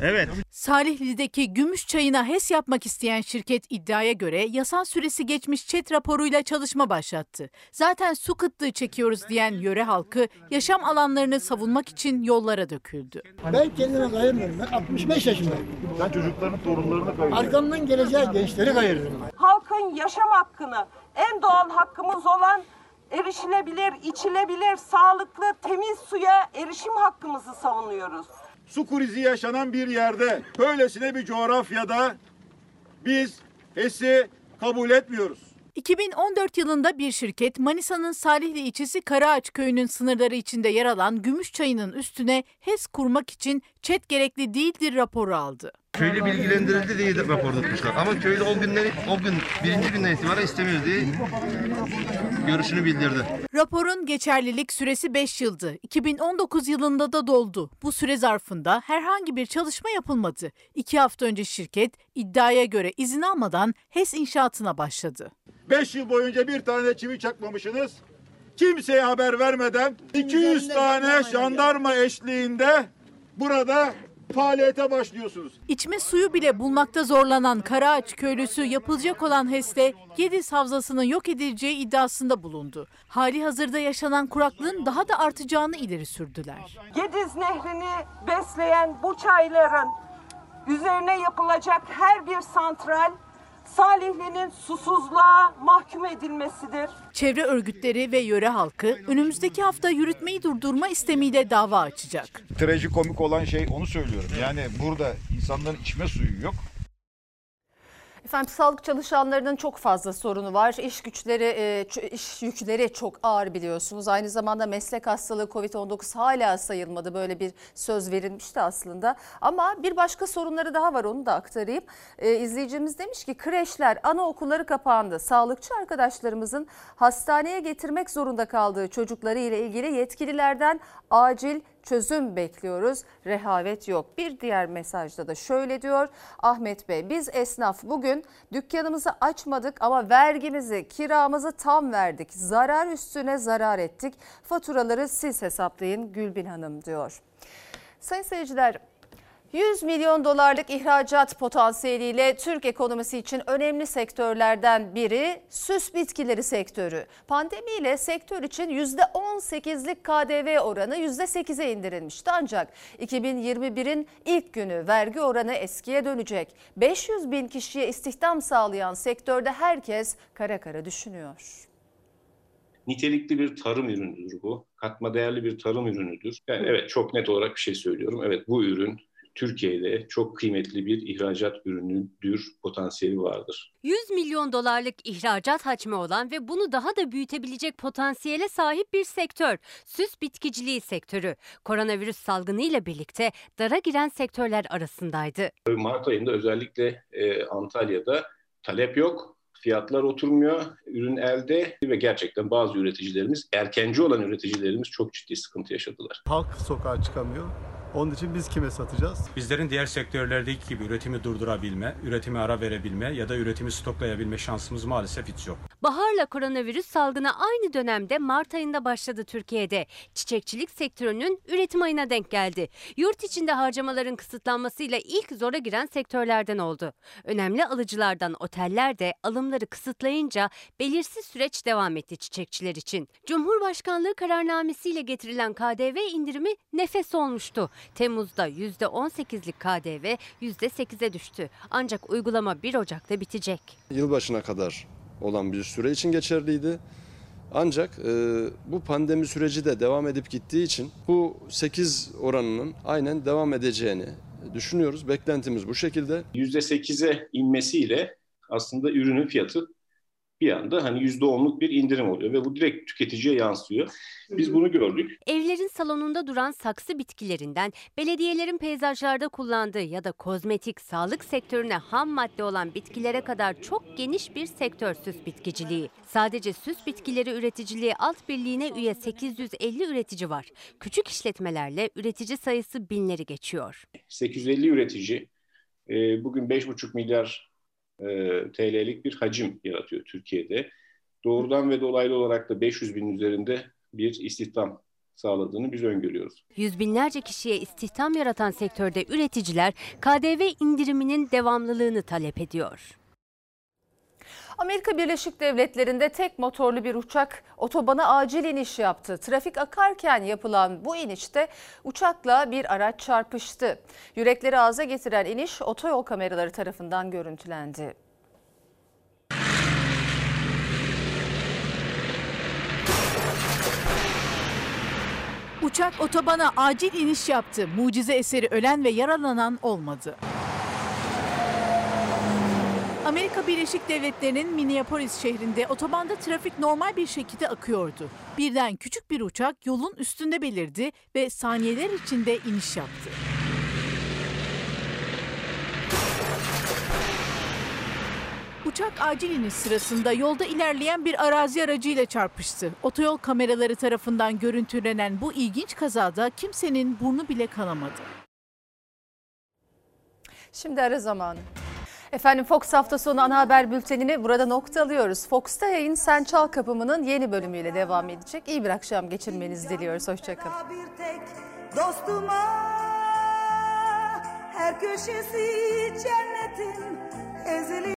Evet. Salihli'deki gümüş çayına HES yapmak isteyen şirket iddiaya göre yasal süresi geçmiş çet raporuyla çalışma başlattı. Zaten su kıtlığı çekiyoruz diyen yöre halkı yaşam alanlarını savunmak için yollara döküldü. Ben kendime kayırmıyorum. Ben 65 yaşındayım. Sen çocukların torunlarını kayırıyorsun. Arkamdan geleceği gençleri kayırıyorum. Halkın yaşam hakkını, en doğal hakkımız olan erişilebilir, içilebilir, sağlıklı, temiz suya erişim hakkımızı savunuyoruz. Su krizi yaşanan bir yerde, böylesine bir coğrafyada biz HES'i kabul etmiyoruz. 2014 yılında bir şirket Manisa'nın Salihli ilçesi Karaağaç köyünün sınırları içinde yer alan Gümüş Çayı'nın üstüne HES kurmak için çet gerekli değildir raporu aldı. Köylü bilgilendirildi diye de rapor tutmuşlar. Ama köylü o günden, o gün birinci günden itibaren istemiyoruz diye görüşünü bildirdi. Raporun geçerlilik süresi 5 yıldı. 2019 yılında da doldu. Bu süre zarfında herhangi bir çalışma yapılmadı. 2 hafta önce şirket iddiaya göre izin almadan HES inşaatına başladı. 5 yıl boyunca bir tane çivi çakmamışsınız. Kimseye haber vermeden 200 tane jandarma eşliğinde burada faaliyete başlıyorsunuz. İçme suyu bile bulmakta zorlanan Karaağaç köylüsü yapılacak olan HES'te Gediz Havzası'nın yok edileceği iddiasında bulundu. Hali hazırda yaşanan kuraklığın daha da artacağını ileri sürdüler. Gediz Nehri'ni besleyen bu çayların üzerine yapılacak her bir santral Salihli'nin susuzluğa mahkum edilmesidir. Çevre örgütleri ve yöre halkı önümüzdeki hafta yürütmeyi durdurma istemiyle dava açacak. Trajikomik olan şey onu söylüyorum. Yani burada insanların içme suyu yok. Efendim sağlık çalışanlarının çok fazla sorunu var. İş güçleri, e, iş yükleri çok ağır biliyorsunuz. Aynı zamanda meslek hastalığı Covid-19 hala sayılmadı. Böyle bir söz verilmişti aslında. Ama bir başka sorunları daha var onu da aktarayım. E, izleyicimiz demiş ki kreşler, anaokulları kapandı. Sağlıkçı arkadaşlarımızın hastaneye getirmek zorunda kaldığı çocukları ile ilgili yetkililerden acil çözüm bekliyoruz. Rehavet yok. Bir diğer mesajda da şöyle diyor Ahmet Bey. Biz esnaf bugün dükkanımızı açmadık ama vergimizi, kiramızı tam verdik. Zarar üstüne zarar ettik. Faturaları siz hesaplayın Gülbin Hanım diyor. Sayın seyirciler 100 milyon dolarlık ihracat potansiyeliyle Türk ekonomisi için önemli sektörlerden biri süs bitkileri sektörü. Pandemiyle sektör için %18'lik KDV oranı %8'e indirilmişti ancak 2021'in ilk günü vergi oranı eskiye dönecek. 500 bin kişiye istihdam sağlayan sektörde herkes kara kara düşünüyor. nitelikli bir tarım ürünüdür bu. Katma değerli bir tarım ürünüdür. Yani evet çok net olarak bir şey söylüyorum. Evet bu ürün Türkiye'de çok kıymetli bir ihracat ürünüdür, potansiyeli vardır. 100 milyon dolarlık ihracat hacmi olan ve bunu daha da büyütebilecek potansiyele sahip bir sektör. Süs bitkiciliği sektörü. Koronavirüs salgınıyla birlikte dara giren sektörler arasındaydı. Mart ayında özellikle e, Antalya'da talep yok, fiyatlar oturmuyor, ürün elde ve gerçekten bazı üreticilerimiz, erkenci olan üreticilerimiz çok ciddi sıkıntı yaşadılar. Halk sokağa çıkamıyor. Onun için biz kime satacağız? Bizlerin diğer sektörlerdeki gibi üretimi durdurabilme, üretimi ara verebilme ya da üretimi stoklayabilme şansımız maalesef hiç yok. Baharla koronavirüs salgını aynı dönemde Mart ayında başladı Türkiye'de. Çiçekçilik sektörünün üretim ayına denk geldi. Yurt içinde harcamaların kısıtlanmasıyla ilk zora giren sektörlerden oldu. Önemli alıcılardan oteller de alımları kısıtlayınca belirsiz süreç devam etti çiçekçiler için. Cumhurbaşkanlığı kararnamesiyle getirilen KDV indirimi nefes olmuştu. Temmuz'da %18'lik KDV %8'e düştü. Ancak uygulama 1 Ocak'ta bitecek. Yılbaşına kadar olan bir süre için geçerliydi. Ancak e, bu pandemi süreci de devam edip gittiği için bu 8 oranının aynen devam edeceğini düşünüyoruz. Beklentimiz bu şekilde. %8'e inmesiyle aslında ürünün fiyatı bir anda hani %10'luk bir indirim oluyor ve bu direkt tüketiciye yansıyor. Biz bunu gördük. Evlerin salonunda duran saksı bitkilerinden belediyelerin peyzajlarda kullandığı ya da kozmetik, sağlık sektörüne ham madde olan bitkilere kadar çok geniş bir sektör süs bitkiciliği. Sadece süs bitkileri üreticiliği alt birliğine üye 850 üretici var. Küçük işletmelerle üretici sayısı binleri geçiyor. 850 üretici bugün 5,5 milyar e, TL'lik bir hacim yaratıyor Türkiye'de. Doğrudan ve dolaylı olarak da 500 bin üzerinde bir istihdam sağladığını biz öngörüyoruz. Yüz binlerce kişiye istihdam yaratan sektörde üreticiler KDV indiriminin devamlılığını talep ediyor. Amerika Birleşik Devletleri'nde tek motorlu bir uçak otobana acil iniş yaptı. Trafik akarken yapılan bu inişte uçakla bir araç çarpıştı. Yürekleri ağza getiren iniş otoyol kameraları tarafından görüntülendi. Uçak otobana acil iniş yaptı. Mucize eseri ölen ve yaralanan olmadı. Amerika Birleşik Devletleri'nin Minneapolis şehrinde otobanda trafik normal bir şekilde akıyordu. Birden küçük bir uçak yolun üstünde belirdi ve saniyeler içinde iniş yaptı. Uçak acil iniş sırasında yolda ilerleyen bir arazi aracıyla çarpıştı. Otoyol kameraları tarafından görüntülenen bu ilginç kazada kimsenin burnu bile kanamadı. Şimdi ara zamanı. Efendim Fox hafta sonu ana haber bültenini burada noktalıyoruz. Fox'ta yayın Sen Çal Kapımı'nın yeni bölümüyle devam edecek. İyi bir akşam geçirmenizi diliyoruz. Hoşçakalın. dostuma köşesi cennetin ezeli